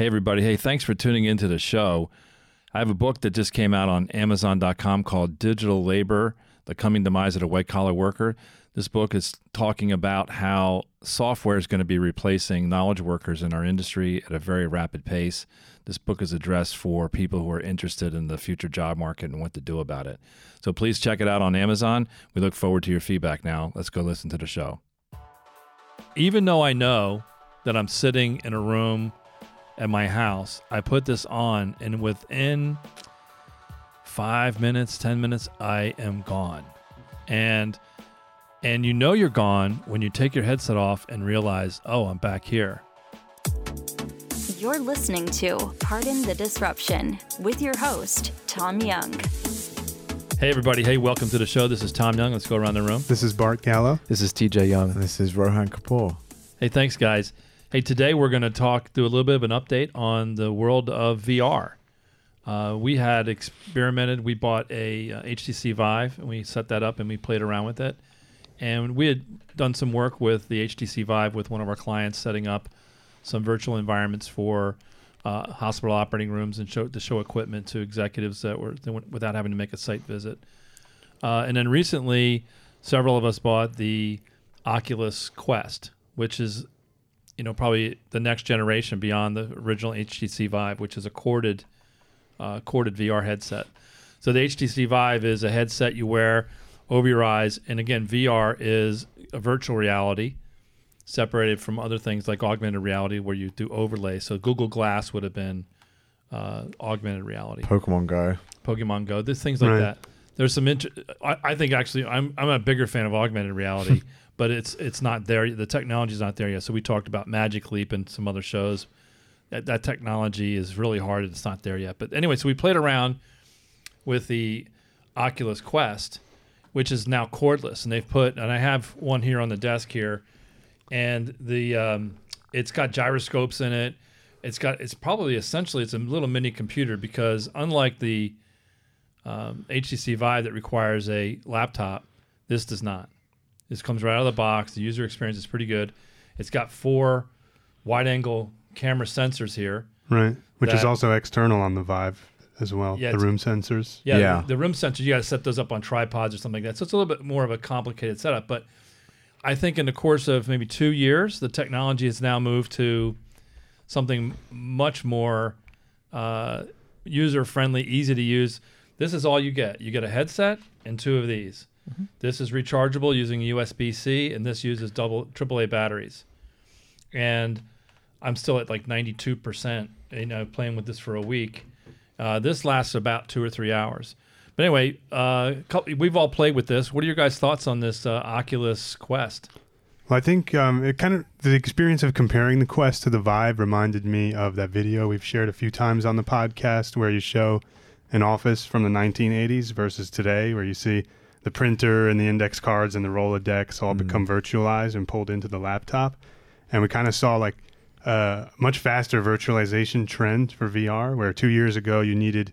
Hey, everybody. Hey, thanks for tuning into the show. I have a book that just came out on Amazon.com called Digital Labor The Coming Demise of the White Collar Worker. This book is talking about how software is going to be replacing knowledge workers in our industry at a very rapid pace. This book is addressed for people who are interested in the future job market and what to do about it. So please check it out on Amazon. We look forward to your feedback now. Let's go listen to the show. Even though I know that I'm sitting in a room at my house. I put this on, and within five minutes, 10 minutes, I am gone. And and you know you're gone when you take your headset off and realize, oh, I'm back here. You're listening to Pardon the Disruption with your host, Tom Young. Hey, everybody. Hey, welcome to the show. This is Tom Young. Let's go around the room. This is Bart Gallo. This is TJ Young. This is Rohan Kapoor. Hey, thanks, guys. Hey, today we're going to talk, do a little bit of an update on the world of VR. Uh, we had experimented. We bought a uh, HTC Vive and we set that up and we played around with it. And we had done some work with the HTC Vive with one of our clients, setting up some virtual environments for uh, hospital operating rooms and show to show equipment to executives that were without having to make a site visit. Uh, and then recently, several of us bought the Oculus Quest, which is you know, probably the next generation beyond the original HTC Vive, which is a corded, uh, corded VR headset. So the HTC Vive is a headset you wear over your eyes, and again, VR is a virtual reality separated from other things like augmented reality, where you do overlay. So Google Glass would have been uh, augmented reality. Pokemon Go. Pokemon Go. There's things like right. that. There's some. Inter- I, I, think actually, I'm I'm a bigger fan of augmented reality but it's it's not there. The technology's not there yet. So we talked about Magic Leap and some other shows. That, that technology is really hard. It's not there yet. But anyway, so we played around with the Oculus Quest, which is now cordless, and they've put and I have one here on the desk here, and the um, it's got gyroscopes in it. It's got it's probably essentially it's a little mini computer because unlike the um, HTC Vive that requires a laptop, this does not. This comes right out of the box. The user experience is pretty good. It's got four wide angle camera sensors here. Right. Which that, is also external on the Vive as well. Yeah, the room sensors. Yeah. yeah. The, the, room sensors, you got to set those up on tripods or something like that. So it's a little bit more of a complicated setup. But I think in the course of maybe two years, the technology has now moved to something much more uh, user friendly, easy to use. This is all you get. You get a headset and two of these. Mm-hmm. This is rechargeable using USB C, and this uses double AAA batteries. And I'm still at like 92%, you know, playing with this for a week. Uh, this lasts about two or three hours. But anyway, uh, we've all played with this. What are your guys' thoughts on this uh, Oculus Quest? Well, I think um, it kind of the experience of comparing the Quest to the Vive reminded me of that video we've shared a few times on the podcast where you show an office from the 1980s versus today, where you see the printer and the index cards and the Rolodex all mm. become virtualized and pulled into the laptop. And we kind of saw like a much faster virtualization trend for VR, where two years ago you needed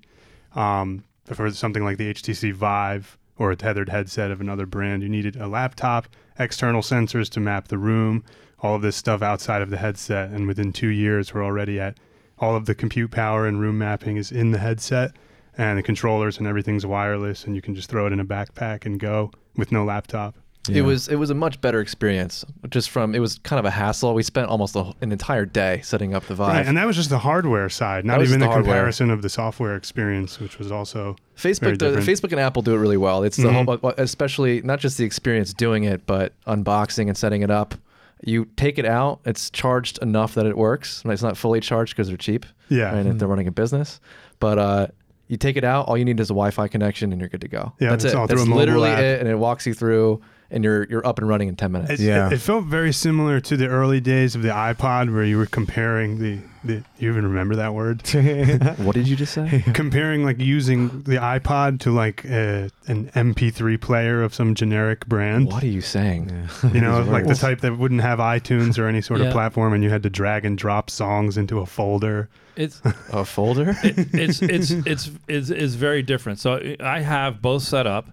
um, for something like the HTC Vive or a tethered headset of another brand, you needed a laptop, external sensors to map the room, all of this stuff outside of the headset. And within two years, we're already at all of the compute power and room mapping is in the headset and the controllers and everything's wireless and you can just throw it in a backpack and go with no laptop. Yeah. It was it was a much better experience. Just from it was kind of a hassle. We spent almost a, an entire day setting up the Vive, right, and that was just the hardware side, not even the, the comparison of the software experience, which was also Facebook. The, Facebook and Apple do it really well. It's the mm-hmm. whole, especially not just the experience doing it, but unboxing and setting it up. You take it out, it's charged enough that it works. It's not fully charged because they're cheap. Yeah, and mm-hmm. they're running a business, but uh, you take it out, all you need is a Wi-Fi connection, and you're good to go. Yeah, that's it. That's literally it, and it walks you through, and you're you're up and running in ten minutes. It, yeah, it, it, felt very similar to the early days of the iPod, where you were comparing the. the you even remember that word? what did you just say? comparing like using the iPod to like a, an MP3 player of some generic brand. What are you saying? Yeah. You know, like the type that wouldn't have iTunes or any sort yeah. of platform, and you had to drag and drop songs into a folder. It's a folder. It, it's, it's it's it's it's very different. So I have both set up.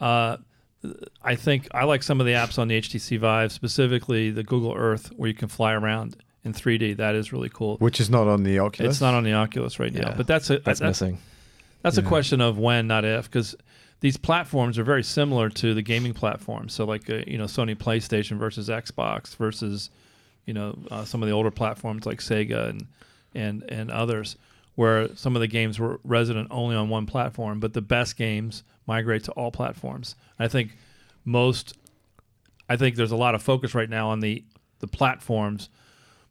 Uh, I think I like some of the apps on the HTC Vive, specifically the Google Earth, where you can fly around in 3D. That is really cool. Which is not on the Oculus. It's not on the Oculus right now, but that's a That's that's, missing. that's a question of when, not if, because these platforms are very similar to the gaming platforms. So, like uh, you know, Sony PlayStation versus Xbox versus you know uh, some of the older platforms like Sega and and and others, where some of the games were resident only on one platform, but the best games migrate to all platforms. I think most, I think there's a lot of focus right now on the the platforms,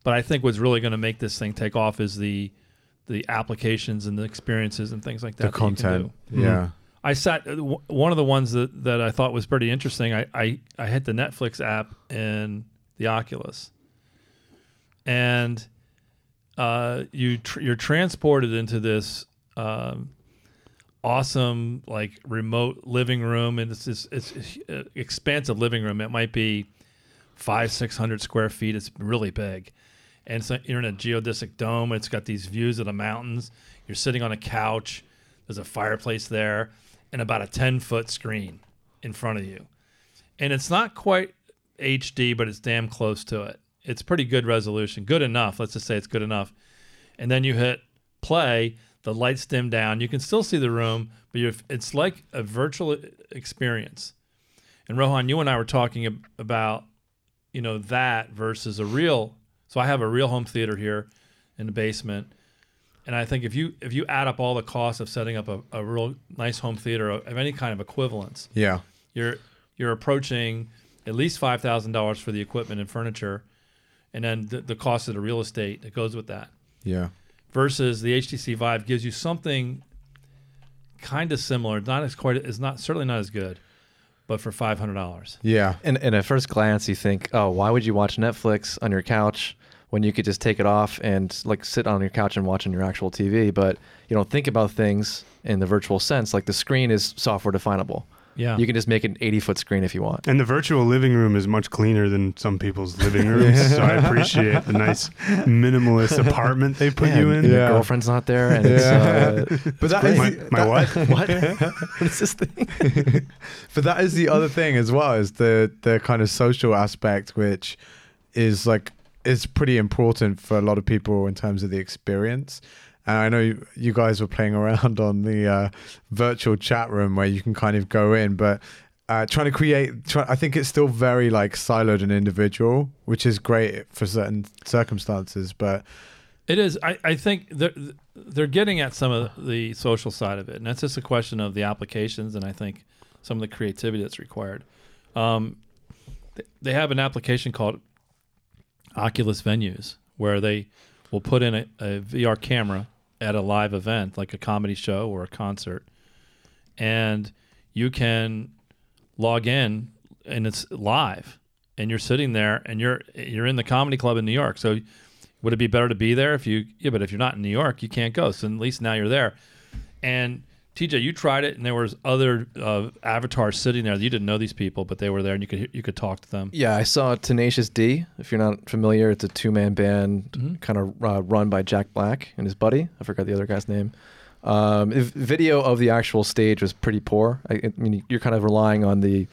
but I think what's really going to make this thing take off is the the applications and the experiences and things like that. the that you can content. do. Yeah. I sat uh, w- one of the ones that, that I thought was pretty interesting. I, I I hit the Netflix app in the Oculus, and uh, you tr- you're transported into this um, awesome like remote living room, and it's this it's a h- uh, expansive living room. It might be five six hundred square feet. It's really big, and so uh, you're in a geodesic dome. It's got these views of the mountains. You're sitting on a couch. There's a fireplace there, and about a ten foot screen in front of you, and it's not quite HD, but it's damn close to it. It's pretty good resolution, good enough. Let's just say it's good enough. And then you hit play, the lights dim down. You can still see the room, but you're, it's like a virtual experience. And Rohan, you and I were talking ab- about, you know, that versus a real. So I have a real home theater here in the basement, and I think if you if you add up all the costs of setting up a, a real nice home theater of any kind of equivalence, Yeah. you're you're approaching at least five thousand dollars for the equipment and furniture, and then the, the cost of the real estate that goes with that. Yeah. Versus the HTC Vive gives you something kind of similar, not as quite, is not certainly not as good, but for five hundred dollars. Yeah. And, and at first glance, you think, oh, why would you watch Netflix on your couch when you could just take it off and like sit on your couch and watch on your actual TV? But you don't think about things in the virtual sense. Like the screen is software definable. Yeah, You can just make an 80 foot screen if you want. And the virtual living room is much cleaner than some people's living rooms. so I appreciate the nice minimalist apartment they put you in. Your girlfriend's not there, and Yeah. it's, uh, But that is My, the- my that- what? what? what is this thing? but that is the other thing as well is the the kind of social aspect which is like is pretty important for a lot of people in terms of the experience and i know you, you guys were playing around on the uh, virtual chat room where you can kind of go in but uh, trying to create try, i think it's still very like siloed and individual which is great for certain circumstances but It is. I, I think they're, they're getting at some of the social side of it, and that's just a question of the applications and I think some of the creativity that's required. Um, they have an application called Oculus Venues where they will put in a, a VR camera at a live event, like a comedy show or a concert, and you can log in and it's live, and you're sitting there and you're you're in the comedy club in New York, so would it be better to be there if you yeah but if you're not in new york you can't go. So at least now you're there. And tj you tried it and there was other uh, avatars sitting there you didn't know these people but they were there and you could you could talk to them Yeah, I saw Tenacious D. If you're not familiar, it's a two man band Mhm. kind of uh, run by Jack Black and his buddy. I forgot the other guy's name. Um, video of the actual stage was pretty poor. I, I mean, you're kind of relying on the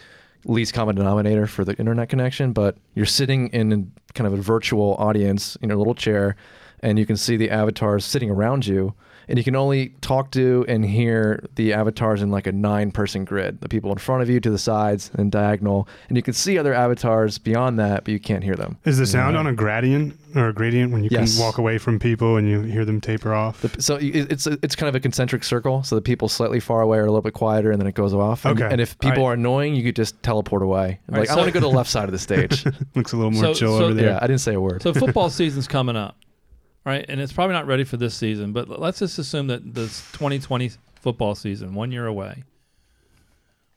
least common denominator for the internet connection, but you're sitting in kind of a virtual audience in a little chair, and you can see the avatars sitting around you. And you can only talk to and hear the avatars in like a nine person grid the people in front of you, to the sides, and diagonal. And you can see other avatars beyond that, but you can't hear them. Is the sound Yeah. on a gradient or a gradient when you Yes. can walk away from people and you hear them taper off? The, so it's it's kind of a concentric circle. So the people slightly far away are a little bit quieter, and then it goes off. And, Okay. and if people All are annoying, you could just teleport away. Like I so- want to go to the left side of the stage. Looks a little more So- chill so- over there. yeah, I didn't say a word. so football season's coming up right? And it's probably not ready for this season but let's just assume that this 2020 football season one year away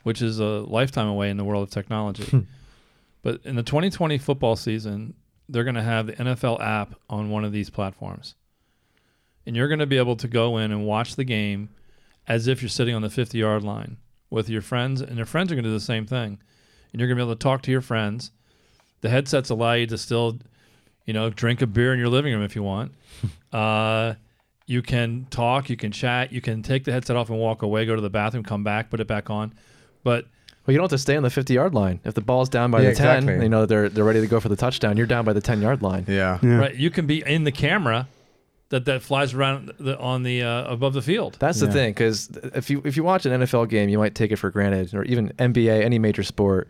which is a lifetime away in the world of technology. Hmm. But in the 2020 football season they're going to have the nfl app on one of these platforms. And you're going to be able to go in and watch the game as if you're sitting on the 50 yard line with your friends and your friends are going to do the same thing. And you're going to be able to talk to your friends. The headsets allow you to still you know drink a beer in your living room if you want uh, you can talk you can chat you can take the headset off and walk away go to the bathroom come back put it back on but Well, you don't have to stay on the 50 yard line. If the ball's down by Yeah, the 10, exactly. you know they're they're ready to go for the touchdown. You're down by the 10 yard line. Yeah. Yeah. Right. You can be in the camera that that flies around the, on the uh, above the field. That's the thing, because if you if you watch an NFL game, you might take it for granted, or even NBA, any major sport.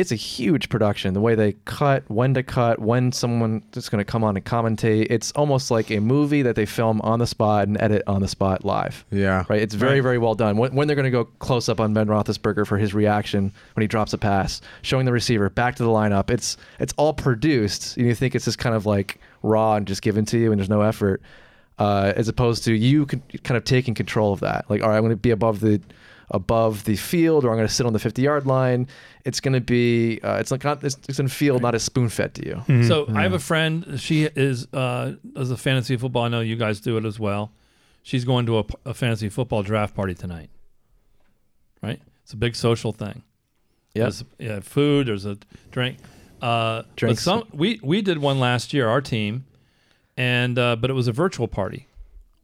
It's a huge production. The way they cut, when to cut, when someone is going to come on and commentate. It's almost like a movie that they film on the spot and edit on the spot live. Yeah. Right. It's very Right. very well done. When, when they're going to go close up on Ben Roethlisberger for his reaction when he drops a pass, showing the receiver back to the lineup. It's it's all produced. And you think it's just kind of like raw and just given to you, and there's no effort. Uh, as opposed to you kind of taking control of that. Like, all right, I'm going to be above the above the field, or I'm going to sit on the 50 yard line. It's going to be uh, it's like not it's, it's going to feel not as spoon fed to you. Mhm. So I have a friend. She is uh, does a fantasy football. I know you guys do it as well. She's going to a, a fantasy football draft party tonight. Right, it's a big social thing. Yeah. There's yeah, food. There's a drink. Uh, but Drinks. some we we did one last year, our team, and uh, but it was a virtual party.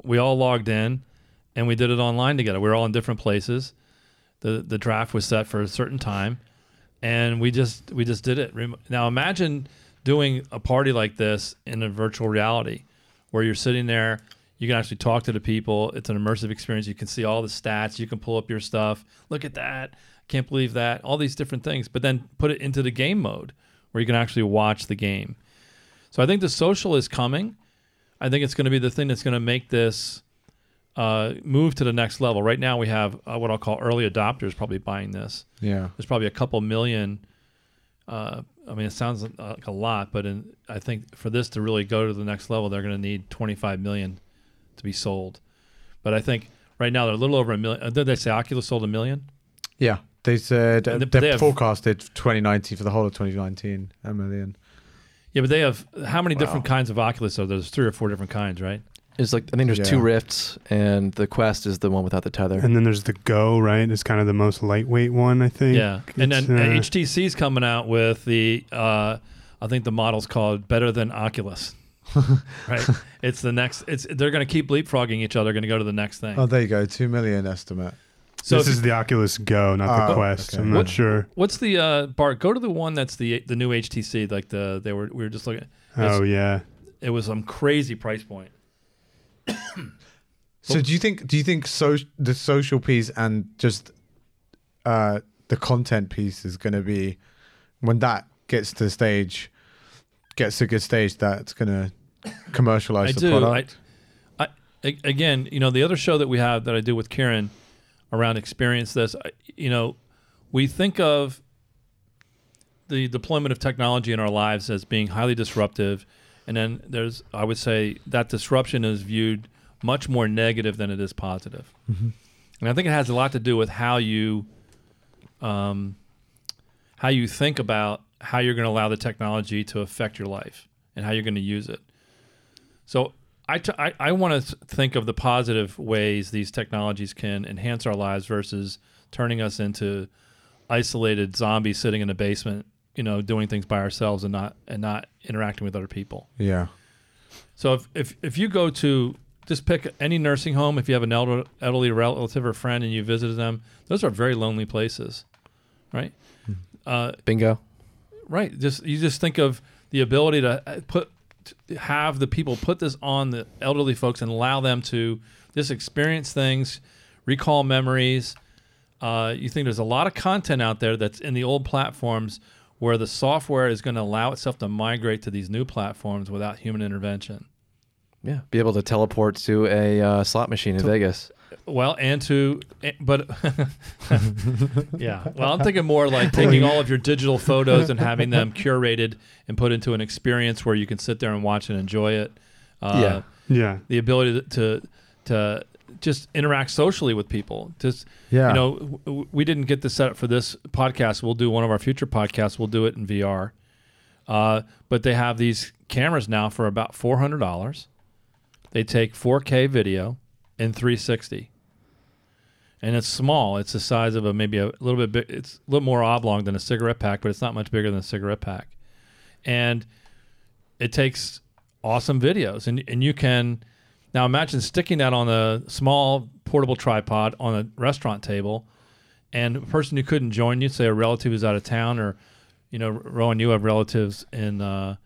We all logged in, and we did it online together. We were all in different places. the The draft was set for a certain time, and we just we just did it. Now imagine doing a party like this in a virtual reality, where you're sitting there. You can actually talk to the people. It's an immersive experience. You can see all the stats. You can pull up your stuff. Look at that. Can't believe that. All these different things. But then put it into the game mode where you can actually watch the game. So I think the social is coming. I think it's going to be the thing that's going to make this uh, move to the next level. Right now, we have uh, what I'll call early adopters probably buying this. Yeah. There's probably a couple million. Uh, I mean, it sounds like a lot, but in, I think for this to really go to the next level, they're going to need 25 million to be sold. But I think right now they're a little over a million. uh, Did they say Oculus sold a million? Yeah. They said uh, they- they, have- forecasted 2019 for the whole of 2019 a million. Yeah, but they have how many different kinds of Oculus? are there? There's three or four different kinds, right? It's like I think there's two rifts, and the Quest is the one without the tether. And then there's the Go, right? It's kind of the most lightweight one, I think. Yeah, and then It's, uh, uh, HTC's coming out with the. Uh, I think the model's called better than Oculus. right, it's the next. It's they're going to keep leapfrogging each other. Going to go to the next thing. Oh, there you go. 2 million estimate. so this if- is the Oculus Go, not the Oh, Quest. okay. I'm not What- sure. what's the uh, Bart? Go to the one that's the the new HTC. Like the they were we were just looking. Oh yeah. It was some crazy price point. So do you think do you think so the social piece and just uh the content piece is going to be when that gets to the stage gets to a good stage that's going to commercialize I the do. I, product? I, a- again, you know, the other show that we have that I do with Karen around experience this, I, you know, we think of the deployment of technology in our lives as being highly disruptive, and then there's, I would say, that disruption is viewed much more negative than it is positive. And I think it has a lot to do with how you, um, how you think about how you're going to allow the technology to affect your life and how you're going to use it. So I, t- I, I want to think of the positive ways these technologies can enhance our lives versus turning us into isolated zombies sitting in a basement, you know, doing things by ourselves and not and not interacting with other people. yeah. So if, if, if you go to just pick any nursing home, if you have an elder, elderly relative or friend and you visited them, those are very lonely places, right? Uh, Bingo. Right. Just you just think of the ability to uh, put to have the people put this on the elderly folks and allow them to just experience things, recall memories. Uh, you think there's a lot of content out there that's in the old platforms where the software is going to allow itself to migrate to these new platforms without human intervention. Yeah. Be able to teleport to a uh, slot machine in Vegas. Well, and to, eh, but yeah. Well, I'm thinking more like taking all of your digital photos and having them curated and put into an experience where you can sit there and watch and enjoy it. Uh, Yeah. Yeah. The ability to, to to just interact socially with people. Just Yeah. you know, w- we didn't get this set up for this podcast. We'll do one of our future podcasts. We'll do it in VR. Uh, but they have these cameras now for about four hundred dollars. They take 4K video in 360, and it's small. It's the size of a maybe a little bit big. It's a little more oblong than a cigarette pack, but it's not much bigger than a cigarette pack. And it takes awesome videos, and and you can now imagine sticking that on a small portable tripod on a restaurant table, and a person who couldn't join you, say a relative who's out of town, or you know, Rohan, you have relatives in uh,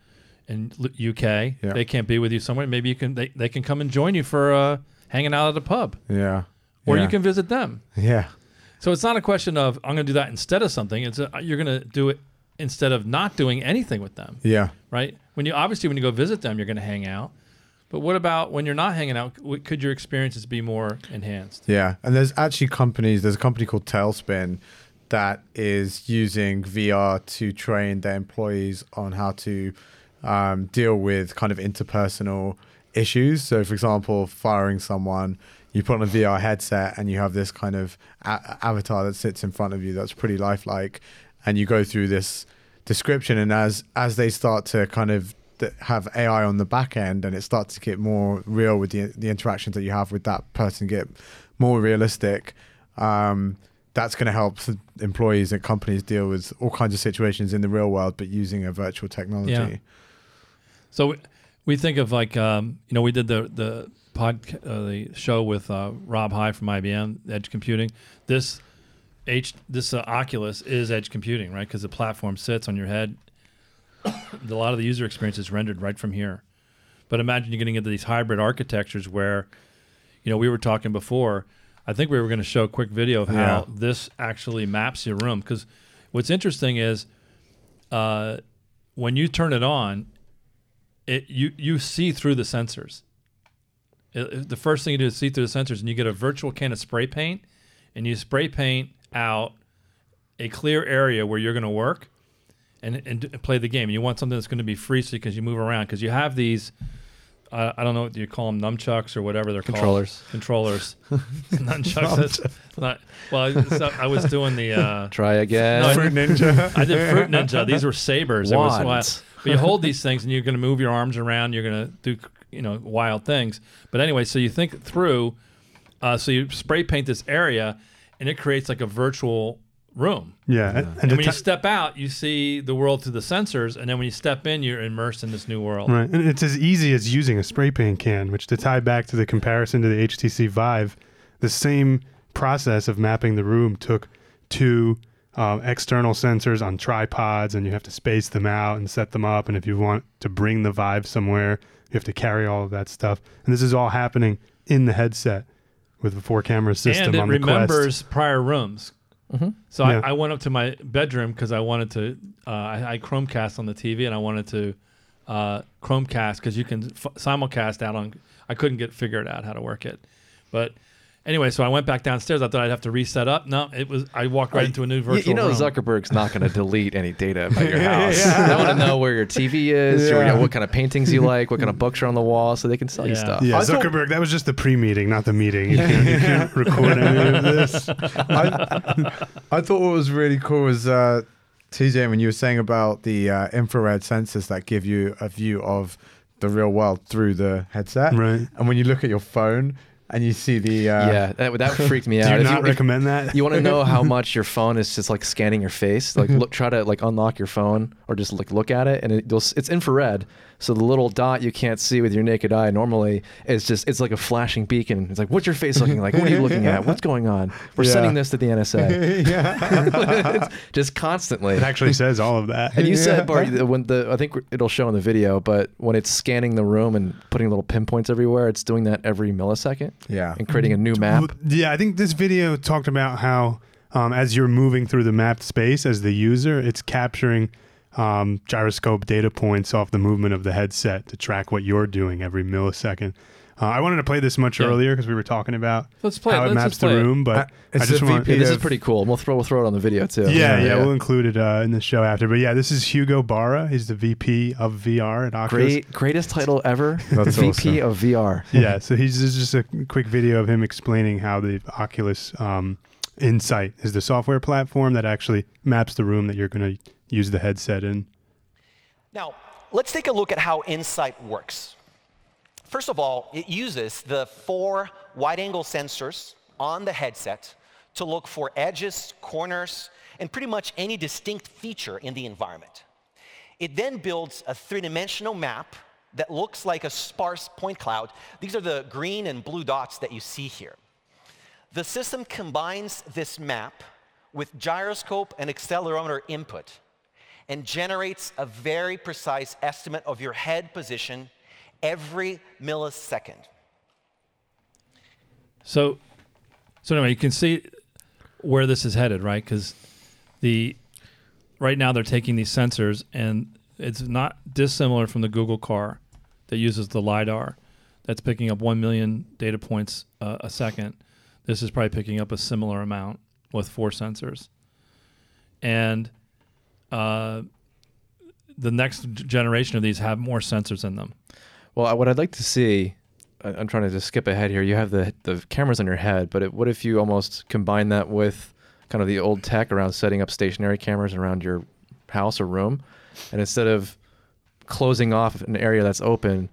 in UK. Yeah. They can't be with you somewhere. Maybe you can. They, they can come and join you for uh, hanging out at a pub, Yeah. or yeah. you can visit them. Yeah. So it's not a question of I'm going to do that instead of something. It's a, you're going to do it instead of not doing anything with them, Yeah. right? When you obviously when you go visit them, you're going to hang out. But what about when you're not hanging out? Could your experiences be more enhanced? Yeah, and there's actually companies. There's a company called Talespin that is using VR to train their employees on how to um, deal with kind of interpersonal issues. So, for example, firing someone, you put on a VR headset and you have this kind of a- avatar that sits in front of you that's pretty lifelike, and you go through this description. And as as they start to kind of th- have AI on the back end, and it starts to get more real with the the interactions that you have with that person get more realistic. Um, that's going to help employees and companies deal with all kinds of situations in the real world, but using a virtual technology. Yeah. So we- we think of like um, you know we did the the pod uh, the show with uh, Rob High from IBM Edge Computing. This H this uh, Oculus is edge computing, right? Because the platform sits on your head. A lot of the user experience is rendered right from here. But imagine you're getting into these hybrid architectures where, you know, we were talking before. I think we were going to show a quick video of how Yeah. this actually maps your room. Because what's interesting is uh, when you turn it on, it you you see through the sensors. It- it- the first thing you do is see through the sensors, and you get a virtual can of spray paint, and you spray paint out a clear area where you're going to work, and and play the game. And you want something that's going to be free, so because you move around, because you have these. Uh, I don't know what you call them, nunchucks or whatever they're Controllers. called. Controllers. Controllers. nunchucks. that's not, well, so I was doing the. Uh, Try again. No, I- Fruit Ninja. I did Fruit Ninja. These were sabers. It was wild. But you hold these things and you're going to move your arms around. You're going to do you know wild things. But anyway, so you think through. Uh, so you spray paint this area, and it creates like a virtual room. Yeah, and, And the when you step out, you see the world through the sensors, and then when you step in, you're immersed in this new world. Right, and it's as easy as using a spray paint can. Which to tie back to the comparison to the HTC Vive, the same process of mapping the room took two um, external sensors on tripods, and you have to space them out and set them up. And if you want to bring the Vive somewhere, you have to carry all of that stuff. And this is all happening in the headset with the four camera system and it on the Quest. remembers prior rooms. So Yeah. I, I went up to my bedroom because I wanted to. Uh, I, I Chromecast on the TV, and I wanted to uh, Chromecast because you can f- simulcast out on. I couldn't get figured out how to work it, but anyway, so I went back downstairs. I thought I'd have to reset up. No, it was. I walked right into a new You, virtual you know room. Zuckerberg's not going to delete any data about your house. They want to know where your TV is, or, you know, what kind of paintings you like, what kind of books are on the wall, so they can sell you stuff. Yeah, I thought- Zuckerberg. that was just the pre-meeting, not the meeting. You can't, you can't record any of this. I, I thought what was really cool was uh, TJ when you were saying about the uh, infrared sensors that give you a view of the real world through the headset. Right. And when you look at your phone and you see the uh, yeah, that, that freaked me Do out. you If not if recommend that? you want to know how much your phone is just like scanning your face like look try to like unlock your phone or just like look at it and it, you'll, it's infrared so the little dot you can't see with your naked eye normally is just it's like a flashing beacon it's like what's your face looking like what are you looking at what's going on we're Yeah. sending this to the nsa yeah. It's just constantly It actually says all of that. and you said Yeah. Bart, when the I think it'll show in the video, but when it's scanning the room and putting little pinpoints everywhere, it's doing that every millisecond Yeah. and creating a new map. Yeah, I think this video talked about how um, as you're moving through the mapped space as the user, it's capturing um, gyroscope data points off the movement of the headset to track what you're doing every millisecond. Uh, I wanted to play this much Yeah. earlier because we were talking about Let's play it. how it Let's maps the play it. room, but Uh, I just the want. VP Yeah, this is pretty cool. We'll throw we'll throw it on the video too. Yeah, yeah, we'll include it uh, in the show after. But yeah, this is Hugo Barra. He's the VP of VR at Oculus. Great, greatest title ever. That's VP awesome. of VR. yeah, so he's this is just a quick video of him explaining how the Oculus um, Insight is the software platform that actually maps the room that you're going to use the headset in. Now, let's take a look at how Insight works. First of all, it uses the four wide angle sensors on the headset to look for edges, corners, and pretty much any distinct feature in the environment. It then builds a three dimensional map that looks like a sparse point cloud. These are the green and blue dots that you see here. The system combines this map with gyroscope and accelerometer input and generates a very precise estimate of your head position every millisecond. So, so anyway, you can see where this is headed, right? Because the right now they're taking these sensors, and it's not dissimilar from the Google car that uses the lidar, that's picking up one million data points uh, a second. This is probably picking up a similar amount with four sensors, and uh, the next generation of these have more sensors in them. Well, what I'd like to see, I- I'm trying to just skip ahead here. You have the the cameras on your head, but it, what if you almost combine that with kind of the old tech around setting up stationary cameras around your house or room, and instead of closing off an area that's open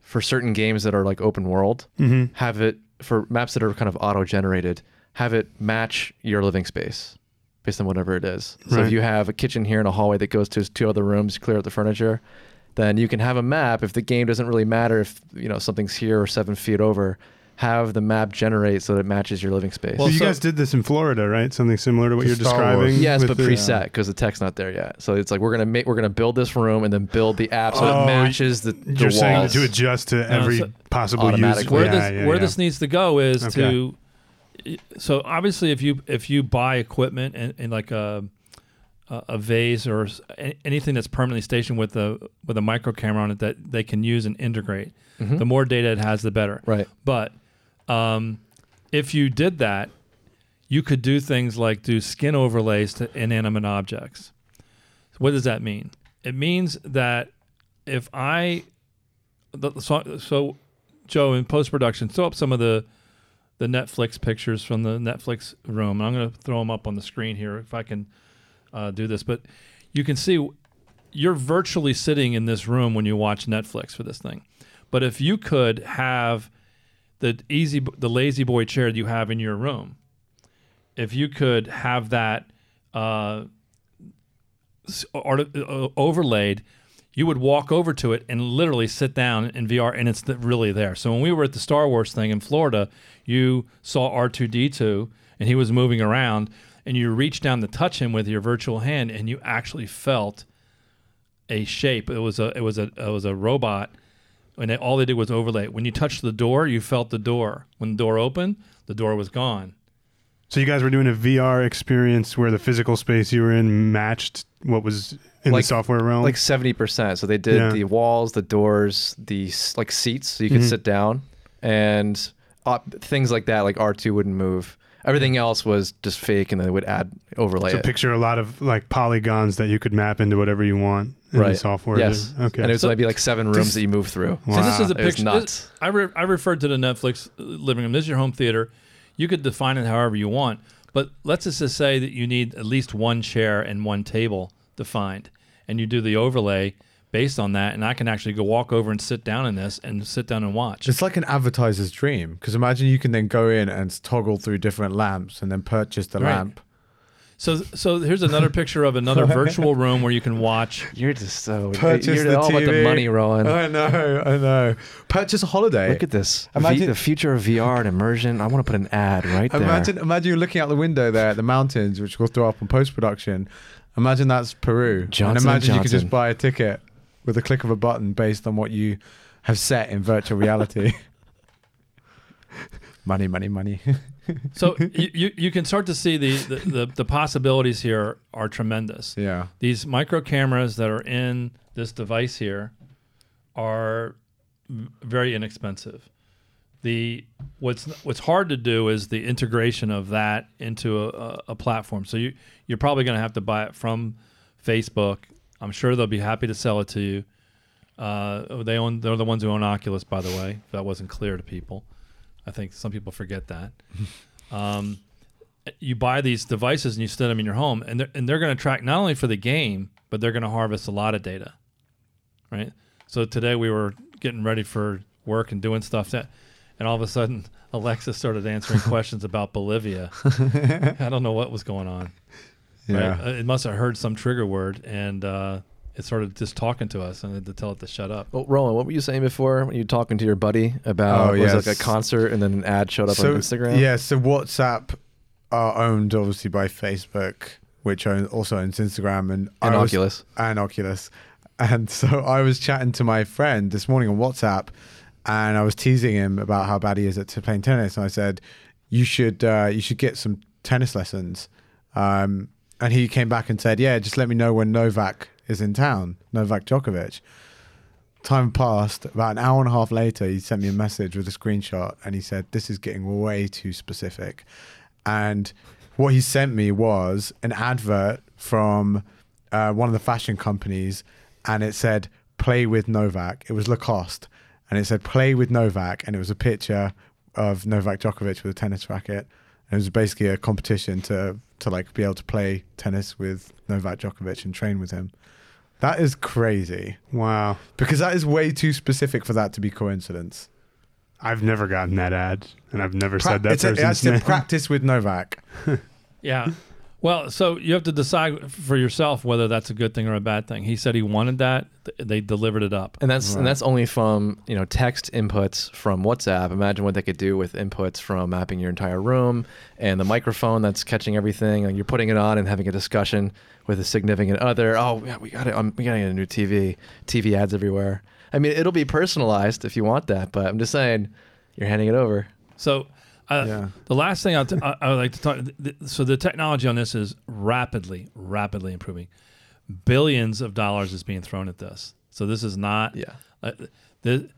for certain games that are like open world, Mhm. have it for maps that are kind of auto generated, have it match your living space based on whatever it is. So Right. if you have a kitchen here and a hallway that goes to two other rooms, clear out the furniture, then you can have a map. If the game doesn't really matter if you know something's here or seven feet over, have the map generate so that it matches your living space. Well, so you so- guys did this in Florida, right? Something similar to what you're Star Wars. describing. Yes, but the- preset because the tech's not there yet. So it's like we're gonna make we're gonna build this room and then build the app so Oh, it matches the, the You're saying to adjust to every so- possible use. Where Yeah, this yeah, where yeah. this needs to go is Okay. to so obviously if you if you buy equipment and, in like a a a vase or anything that's permanently stationed with a with a micro camera on it that they can use and integrate Mhm. the more data it has the better right. but um, if you did that you could do things like do skin overlays to inanimate objects. What does that mean? It means that if i the, so, so joe in post-production throw up some of the the netflix pictures from the netflix room. I'm going to throw them up on the screen here if i can uh, do this. But you can see you're virtually sitting in this room when you watch netflix for this thing. But if you could have the easy the lazy boy chair that you have in your room if you could have that uh, art- uh, overlaid you would walk over to it and literally sit down in VR and it's really there. So when we were at the Star Wars thing in Florida, you saw R2D2 and he was moving around and you reached down to touch him with your virtual hand and you actually felt a shape. It was a it was a it was a robot and they, all they did was overlay. When you touched the door, you felt the door. When the door opened, the door was gone. So you guys were doing a VR experience where the physical space you were in matched what was in Like- the software realm. like 70%. So they did Yeah. the walls, the doors, the like seats so you could Mhm. sit down and op- things like that like R2 wouldn't move. Everything else was just fake and then they would add overlay so it. picture a lot of like polygons that you could map into whatever you want in the Right. software. Yes. Okay. And it was So- maybe like seven rooms This- that you move through. Wow. So this is a picture. nuts. this- I re- I referred to the Netflix uh, living room. This is your home theater. You could define it however you want, but let's just say that you need at least one chair and one table defined, and you do the overlay based on that. And I can actually go walk over and sit down in this and sit down and watch. It's like an advertiser's dream because imagine you can then go in and toggle through different lamps and then purchase the Right. lamp. So so here's another picture of another virtual room where you can watch. You're just so Purchase you're the all about the money, Rohan. I know, I know. Purchase a holiday. Look at this. V- Imagine- the future of VR and immersion. I want to put an ad right there. Imagine, imagine you're looking out the window there at the mountains, which we'll throw up in post production. Imagine that's Peru. Johnson and imagine you could just buy a ticket with a click of a button based on what you have set in virtual reality. money, money, money. So you, you you can start to see the, the, the, the possibilities here are tremendous. yeah. these micro cameras that are in this device here are very inexpensive. The what's what's hard to do is the integration of that into a, a, platform. So you you're probably going to have to buy it from Facebook. I'm sure they'll be happy to sell it to you. Uh, they own they're the ones who own Oculus, by the way. That wasn't clear to people, I think some people forget that. um, you buy these devices and you set them in your home, and they're, and they're going to track not only for the game, but they're going to harvest a lot of data, right? So today we were getting ready for work and doing stuff that, and all of a sudden Alexa started answering questions about Bolivia. I don't know what was going on. Yeah. Right? Uh, It must have heard some trigger word, and uh, it started just talking to us, and had to tell it to shut up. Well, Roland, what were you saying before when you were talking to your buddy about Oh, was it like a concert and then an ad showed up on Instagram? Yeah, so WhatsApp are owned obviously by Facebook, which own, also owns Instagram and, And I was- Oculus. and Oculus. And so I was chatting to my friend this morning on WhatsApp, and I was teasing him about how bad he is at playing tennis. And I said, "You should uh, you should get some tennis lessons." Um, and he came back and said, "Yeah, just let me know when Novak is in town, Novak Djokovic." Time passed. About an hour and a half later, he sent me a message with a screenshot, and he said, "This is getting way too specific." And what he sent me was an advert from uh, one of the fashion companies, and it said "Play with Novak." It was Lacoste, and it said "Play with Novak," and it was a picture of Novak Djokovic with a tennis racket. And it was basically a competition to to like be able to play tennis with Novak Djokovic and train with him. That is crazy Wow. because that is way too specific for that to be coincidence. I've never gotten that ad, and I've never Pra- said that it's a, person's it's to practice with Novak. Yeah. Well, so you have to decide for yourself whether that's a good thing or a bad thing. He said he wanted that. They delivered it up. And that's Right. and that's only from you know text inputs from WhatsApp. Imagine what they could do with inputs from mapping your entire room and the microphone that's catching everything. And you're putting it on and having a discussion with a significant other. Oh, yeah, we got it. Um, we got to get a new TV. TV ads everywhere. I mean, it'll be personalized if you want that, but I'm just saying, you're handing it over. So, uh, Yeah. the last thing I'll t- I, I would like to talk. th- So the technology on this is rapidly, rapidly improving. Billions of dollars is being thrown at this. So this is not. Yeah. Uh, the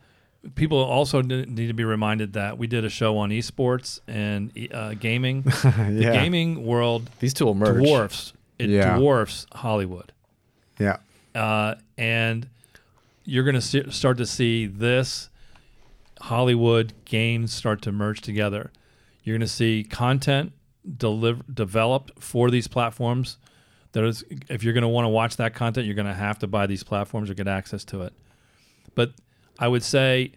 people also need to be reminded that we did a show on esports and e- uh, gaming. The gaming world These two will merge. dwarfs. It Yeah. dwarfs Hollywood. Yeah. uh, and you're going to start to see this Hollywood games start to merge together. You're going to see content deliver developed for these platforms. That is, if you're going to want to watch that content, you're going to have to buy these platforms or get access to it. But I would say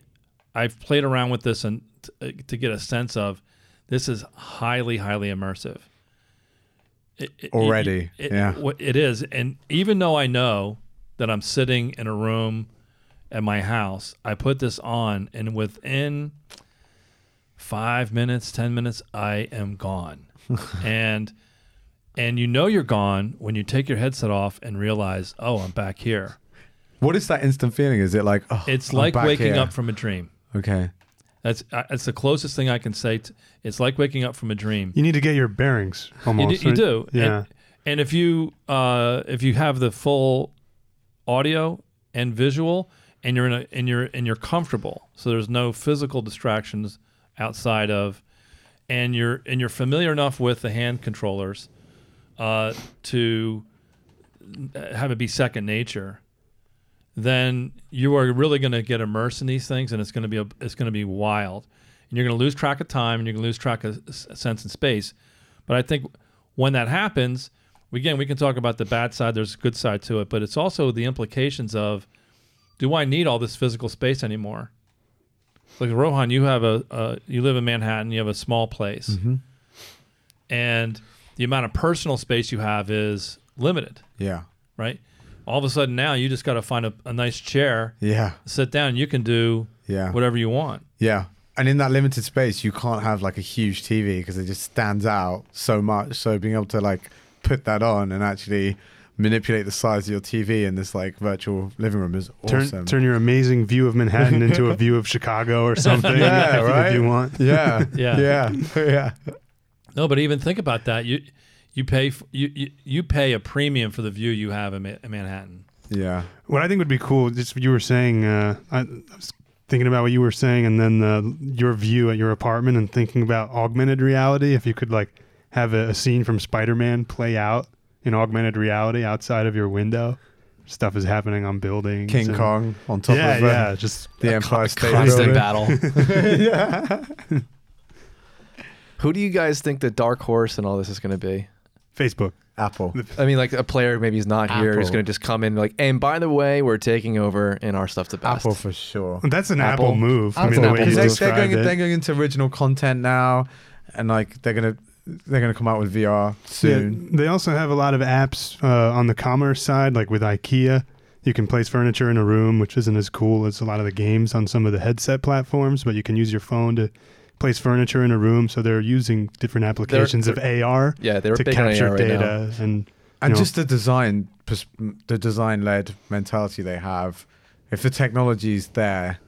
I've played around with this and t- uh, to get a sense of this is highly, highly immersive. It- it- Already, it- yeah. it is, and even though I know that I'm sitting in a room at my house, I put this on, and within five minutes, ten minutes, I am gone, and and you know you're gone when you take your headset off and realize, oh, I'm back here. What is that instant feeling? Is it like oh, It's I'm like back waking here? up from a dream. Okay. That's uh, that's the closest thing I can say. To, it's like waking up from a dream. You need to get your bearings You almost. do, you do. Yeah. And, and if you uh, if you have the full audio and visual, and you're in a and you're and you're comfortable, so there's no physical distractions outside of, and you're and you're familiar enough with the hand controllers uh, to have it be second nature. Then you are really going to get immersed in these things, and it's going to be a, it's going to be wild, and you're going to lose track of time, and you're going to lose track of sense and space. But I think when that happens, again, we can talk about the bad side. There's a good side to it, but it's also the implications of, do I need all this physical space anymore? Like Rohan, you have a, uh, you live in Manhattan. You have a small place, and the amount of personal space you have is limited, Yeah. right? All of a sudden now you just got to find a, a nice chair, Yeah. sit down. You can do Yeah. whatever you want. Yeah. And in that limited space, you can't have like a huge TV because it just stands out so much. So being able to like put that on and actually manipulate the size of your TV in this like virtual living room is Turn awesome. turn your amazing view of Manhattan into a view of Chicago or something. Yeah, if, right? if you want. yeah. Yeah. Yeah. Yeah. No, but even think about that. You you pay f- you, you you pay a premium for the view you have in, Ma- in Manhattan. Yeah. What I think would be cool, just what you were saying, uh, I, I was thinking about what you were saying, and then uh, your view at your apartment, and thinking about augmented reality. If you could like have a, a scene from Spider-Man play out in augmented reality outside of your window, stuff is happening on buildings. King and- Kong on top Yeah, of uh, yeah, just the a Empire co- State Constant Building. battle. Who do you guys think the dark horse and all this is going to be? Facebook. Apple. I mean, like a player maybe he's not here, who's going to just come in like, and by the way, we're taking over and our stuff's the best. Apple for sure. That's an Apple, Apple. move. I mean, the way move. you they, they're going they're going into original content now, and like they're gonna they're gonna come out with VR soon. Yeah, they also have a lot of apps uh, on the commerce side, like with IKEA. You can place furniture in a room, which isn't as cool as a lot of the games on some of the headset platforms, but you can use your phone to place furniture in a room, so they're using different applications of AR Yeah, they were to big capture AR right now. and and know, just the design pers- the design led mentality they have if the technology is there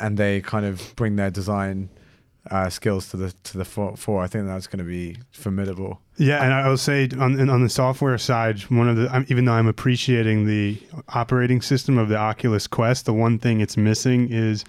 and they kind of bring their design uh, skills to the to the fore, fore i think that's going to be formidable Yeah, and I will say on on the software side, one of the I'm, even though I'm appreciating the operating system of the Oculus Quest, the one thing it's missing is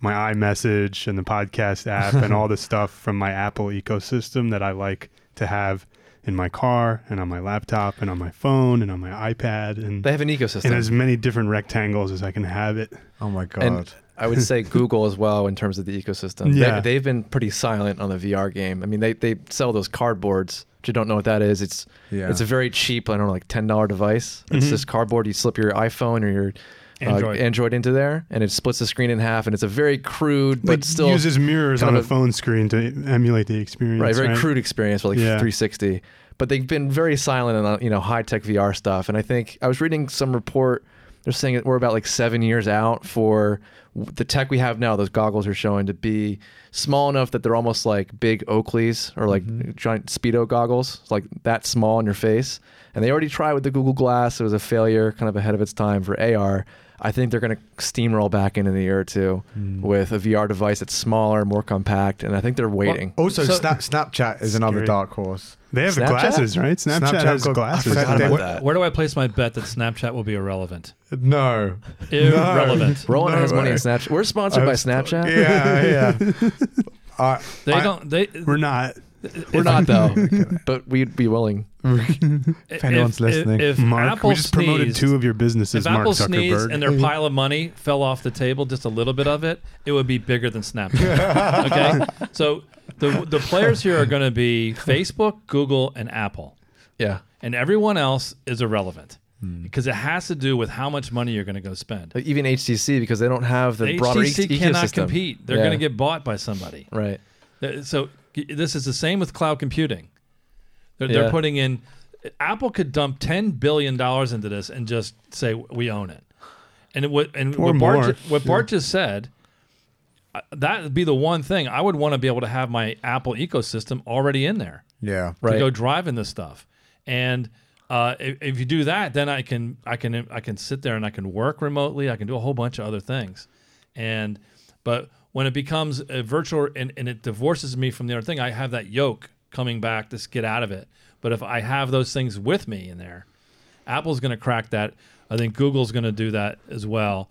my iMessage and the podcast app and all the stuff from my Apple ecosystem that I like to have in my car and on my laptop and on my phone and on my iPad and They have an ecosystem. in as many different rectangles as I can have it. oh my god and I would say Google as well in terms of the ecosystem. Yeah. They, they've been pretty silent on the VR game. I mean, they, they sell those cardboards. If you don't know what that is, it's Yeah. it's a very cheap, I don't know, like ten dollar device. It's Mhm. this cardboard. You slip your iPhone or your Android. Uh, Android into there, and it splits the screen in half. And it's a very crude, but It still uses mirrors on a a- phone screen to emulate the experience. right, very right? crude experience for like Yeah. 360. But they've been very silent on uh, you know high tech VR stuff. And I think I was reading some report. They're saying that we're about like seven years out for the tech we have now. Those goggles are showing to be small enough that they're almost like big Oakleys or like mm-hmm. giant Speedo goggles, It's like that small on your face. And they already tried with the Google Glass. It was a failure, kind of ahead of its time for AR. I think they're going to steamroll back in in a year or two with a VR device that's smaller, more compact, and I think they're waiting. also So- Snap, snapchat is another Scary. dark horse They have Snapchat? glasses, right? Snapchat, Snapchat has got- glasses. I about where, that. where do I place my bet that Snapchat will be irrelevant? no Irrelevant. Roland No has money in Snapchat. We're sponsored by Snapchat. yeah yeah uh, They I- don't. They. We're not. We're not though, but we'd be willing. If anyone's listening. if, Mark, Apple we just promoted sneezed- two of your businesses, If Mark Apple sneezed Zuckerberg. and their pile of money fell off the table, just a little bit of it, it would be bigger than Snapchat. okay, so the the players here are going to be Facebook, Google, and Apple, Yeah. and everyone else is irrelevant Hmm. because it has to do with how much money you're going to go spend. Like even HTC because they don't have the The broader HTC cannot ecosystem. compete. They're Yeah. going to get bought by somebody. right. So this is the same with cloud computing. They're, Yeah. they're putting in. Apple could dump ten billion dollars into this and just say we own it. And it would and Or what Bart, more. what Bart just said, uh, that would be the one thing I would want to be able to have my Apple ecosystem already in there yeah to Right. go driving this stuff. And uh, if, if you do that, then I can I can I can sit there and I can work remotely. I can do a whole bunch of other things. And but when it becomes a virtual and, and it divorces me from the other thing, I have that yoke coming back to get out of it. But if I have those things with me in there, Apple's going to crack that. I think Google's going to do that as well.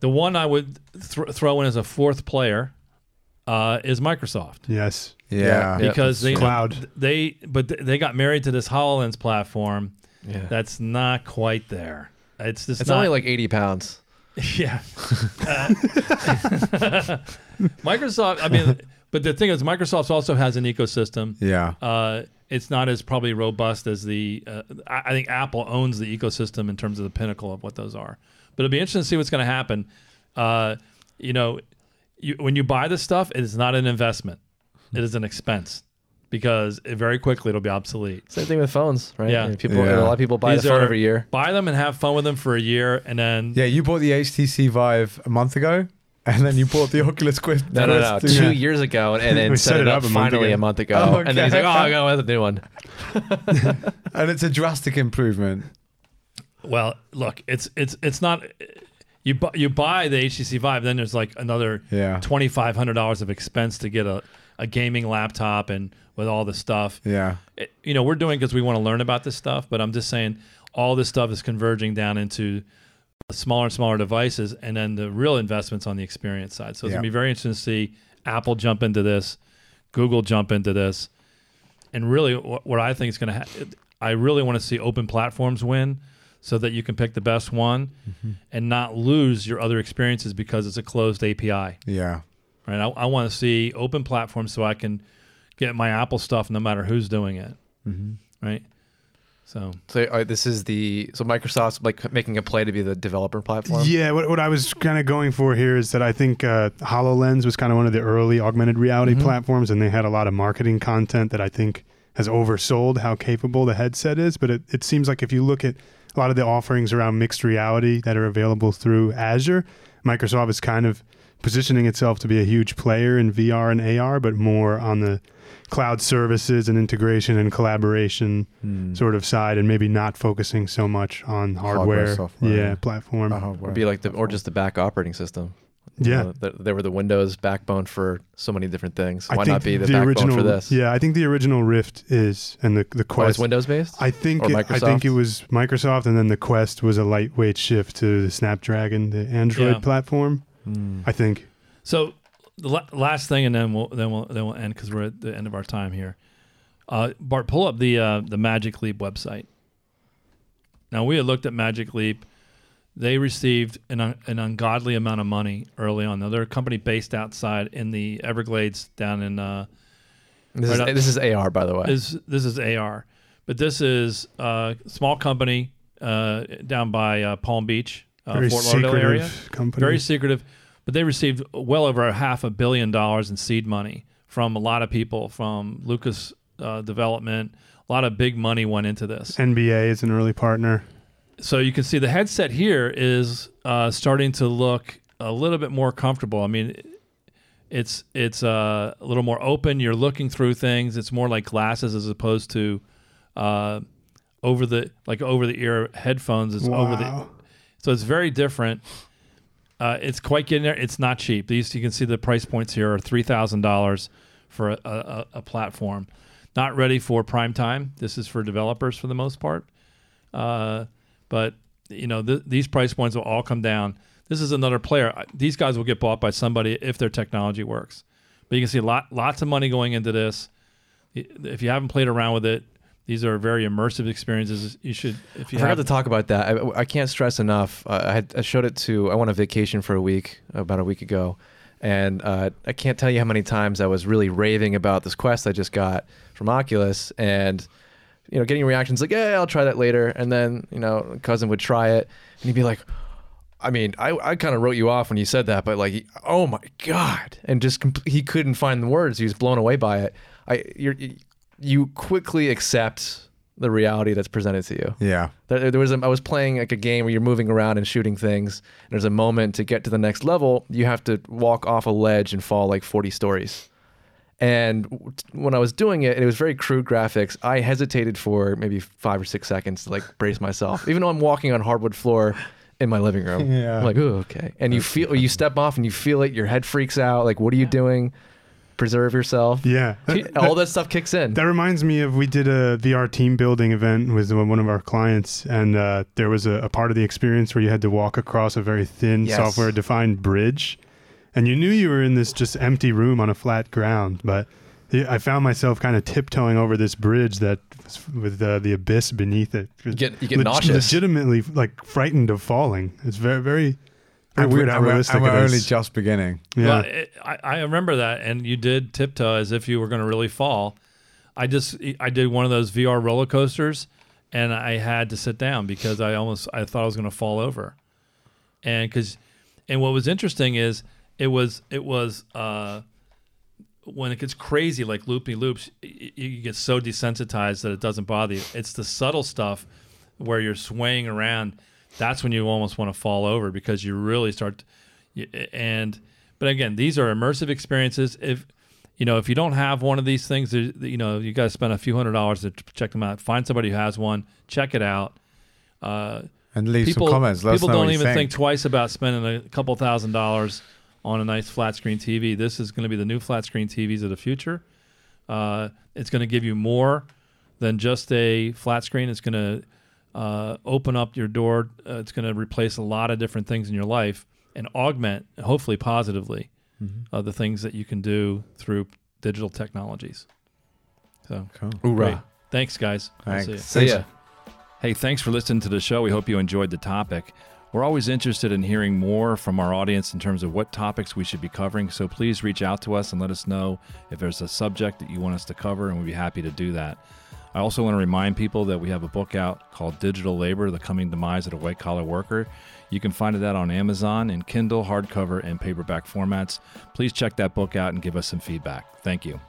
The one I would th- throw in as a fourth player uh, is Microsoft yes. yeah, Yeah. because they Cloud. they but they got married to this Hololens platform Yeah. that's not quite there. It's just it's not, only like 80 pounds. yeah. Uh, Microsoft. I mean, but the thing is, Microsoft also has an ecosystem. yeah Uh, it's not as probably robust as the. Uh, I, I think Apple owns the ecosystem in terms of the pinnacle of what those are. But it'll be interesting to see what's going to happen. Uh, you know, you, when you buy this stuff, it is not an investment; it is an expense because it, very quickly it'll be obsolete. Same thing with phones, right? Yeah. I mean, people, Yeah. a lot of people buy These the phone are- every year. Buy them and have fun with them for a year, and then yeah you bought the htc vive a month ago and then you bought the oculus quest No, no, no. Two yeah. years ago, and then We set, it up, a finally ago. a month ago. Oh, And then he's like, "Oh, I got a new one." and it's a drastic improvement Well, look, it's it's it's not. You bu- you buy the HTC Vive, then there's like another Yeah. twenty five hundred dollars of expense to get a, a gaming laptop and with all the stuff. yeah It- you know, we're doing because we want to learn about this stuff, but I'm just saying all this stuff is converging down into smaller and smaller devices, and then the real investments on the experience side. So it's Yeah. gonna be very interesting to see Apple jump into this, Google jump into this, and really what, what I think is going to happen. I really want to see open platforms win, so that you can pick the best one, mm-hmm. and not lose your other experiences because it's a closed API. yeah Right? I, I want to see open platforms so I can get my Apple stuff no matter who's doing it. Mm-hmm. Right? So So uh, this is the so Microsoft's like making a play to be the developer platform. Yeah, what, what I was kind of going for here is that I think uh, HoloLens was kind of one of the early augmented reality Mm-hmm. platforms, and they had a lot of marketing content that I think has oversold how capable the headset is. But it, it seems like if you look at a lot of the offerings around mixed reality that are available through Azure, Microsoft is kind of positioning itself to be a huge player in VR and AR, but more on the cloud services and integration and collaboration Hmm. sort of side, and maybe not focusing so much on Hardware, hardware, software. yeah, platform. A hardware Or be like the, or just the back operating system. You Yeah. know, th- they were the Windows backbone for so many different things. Why not be the, backbone original, for this? Yeah, I think the original Rift is, and the the Oh, Quest it's Windows based. I think Or it, I think it was Microsoft, and then the Quest was a lightweight shift to the Snapdragon, the Android Yeah. platform. Hmm. I think. So the la- last thing, and then we'll then we'll then we'll end because we're at the end of our time here. Uh, Bart, pull up the uh, the Magic Leap website. Now we had looked at Magic Leap. They received an, un- an ungodly amount of money early on. Now they're a company based outside in the Everglades down in uh, This, Right is, up- this is AR, by the way. is this is AR, but this is a small company uh, down by uh, Palm Beach, uh, Very Fort Lauderdale secretive area. company. Very secretive, but they received well over a half a billion dollars in seed money from a lot of people, from Lucas uh, Development. A lot of big money went into this. NBA is an early partner. So you can see the headset here is uh, starting to look a little bit more comfortable. I mean, it's it's uh, a little more open. You're looking through things. It's more like glasses as opposed to uh, over the like over the ear headphones. It's over the Wow. So it's very different. Uh, it's quite getting there. It's not cheap. These you can see the price points here are three thousand dollars for a, a, a platform. Not ready for prime time. This is for developers for the most part. Uh, but you know th- these price points will all come down. This is another player. These guys will get bought by somebody if their technology works. But you can see lot, lots of money going into this. If you haven't played around with it, these are very immersive experiences. You should, if you I forgot have, to talk about that. I, I can't stress enough. Uh, I, had, I showed it to. I went on vacation for a week about a week ago, and uh, I can't tell you how many times I was really raving about this quest I just got from Oculus, and you know, getting reactions like, "Yeah, I'll try that later," and then you know, cousin would try it, and he'd be like. I mean, I, I kind of wrote you off when you said that, but like, oh my god, and just compl- he couldn't find the words. He was blown away by it. I you're, you quickly accept the reality that's presented to you. Yeah. There, there was a, I was playing like a game where you're moving around and shooting things. And there's a moment to get to the next level, you have to walk off a ledge and fall like 40 stories. And when I was doing it, it was very crude graphics. I hesitated for maybe five or six seconds to like brace myself, even though I'm walking on hardwood floor in my living room. Yeah. I'm like, oh, okay. And you feel, you step off and you feel it. Your head freaks out. Like, what are you doing? Preserve yourself. Yeah. All that stuff kicks in. That reminds me of we did a VR team building event with one of our clients, and uh, there was a, a part of the experience where you had to walk across a very thin Yes. software-defined bridge, and you knew you were in this just empty room on a flat ground. But I found myself kind of tiptoeing over this bridge that was with uh, the abyss beneath it. You get- you get nauseous. Legitimately, like frightened of falling. It's very, very And weird we're, how and we're- realistic and we're only just beginning. yeah. Well, it, I, I remember that, and you did tiptoe as if you were going to really fall. I just I did one of those VR roller coasters, and I had to sit down because I almost I thought I was going to fall over, and because and what was interesting is it was it was uh, when it gets crazy like loopy loops, y- y- you get so desensitized that it doesn't bother you. It's the subtle stuff where you're swaying around. That's when you almost want to fall over because you really start. And but again, these are immersive experiences. If you know if you don't have one of these things, you know you got to spend a few hundred dollars to check them out. Find somebody who has one. Check it out. Uh, And leave people some comments. Let people don't even think. think twice about spending a couple thousand dollars on a nice flat screen TV. This is going to be the new flat screen TVs of the future. Uh, it's going to give you more than just a flat screen. It's going to uh, open up your door. Uh, it's going to replace a lot of different things in your life and augment, hopefully positively, Mm-hmm. uh, the things that you can do through digital technologies. So, Cool. Great. Thanks, guys. I'll Thanks. see you. See ya. Hey, thanks for listening to the show. We hope you enjoyed the topic. We're always interested in hearing more from our audience in terms of what topics we should be covering, so please reach out to us and let us know if there's a subject that you want us to cover, and we'd be happy to do that. I also want to remind people that we have a book out called Digital Labor The Coming Demise of the White Collar Worker. You can find that on Amazon in Kindle, hardcover, and paperback formats. Please check that book out and give us some feedback. Thank you.